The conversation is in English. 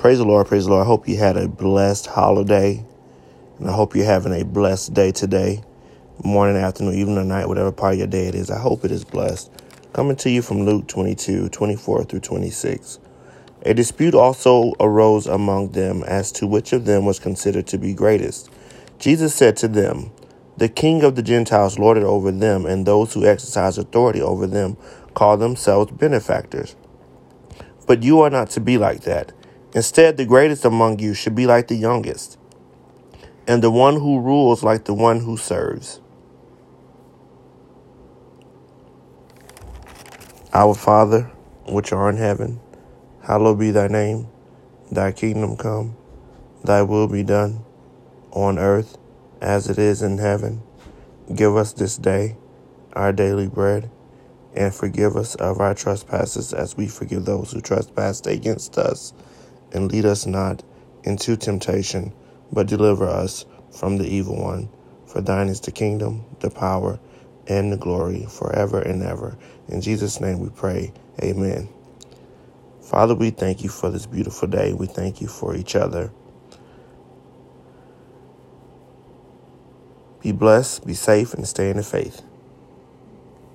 Praise the Lord, praise the Lord. I hope you had a blessed holiday, and I hope you're having a blessed day today, morning, afternoon, evening, or night, whatever part of your day it is. I hope it is blessed. Coming to you from Luke 22, 24 through 26. A dispute also arose among them as to which of them was considered to be greatest. Jesus said to them, The king of the Gentiles lorded over them, and those who exercise authority over them call themselves benefactors. But you are not to be like that. Instead, the greatest among you should be like the youngest, and the one who rules like the one who serves. Our Father, which art in heaven, hallowed be thy name. Thy kingdom come, thy will be done, on earth as it is in heaven. Give us this day our daily bread, and forgive us of our trespasses as we forgive those who trespass against us and lead us not into temptation, but deliver us from the evil one. For thine is the kingdom, the power, and the glory forever and ever. In Jesus' name we pray. Amen. Father, we thank you for this beautiful day. We thank you for each other. Be blessed, be safe, and stay in the faith.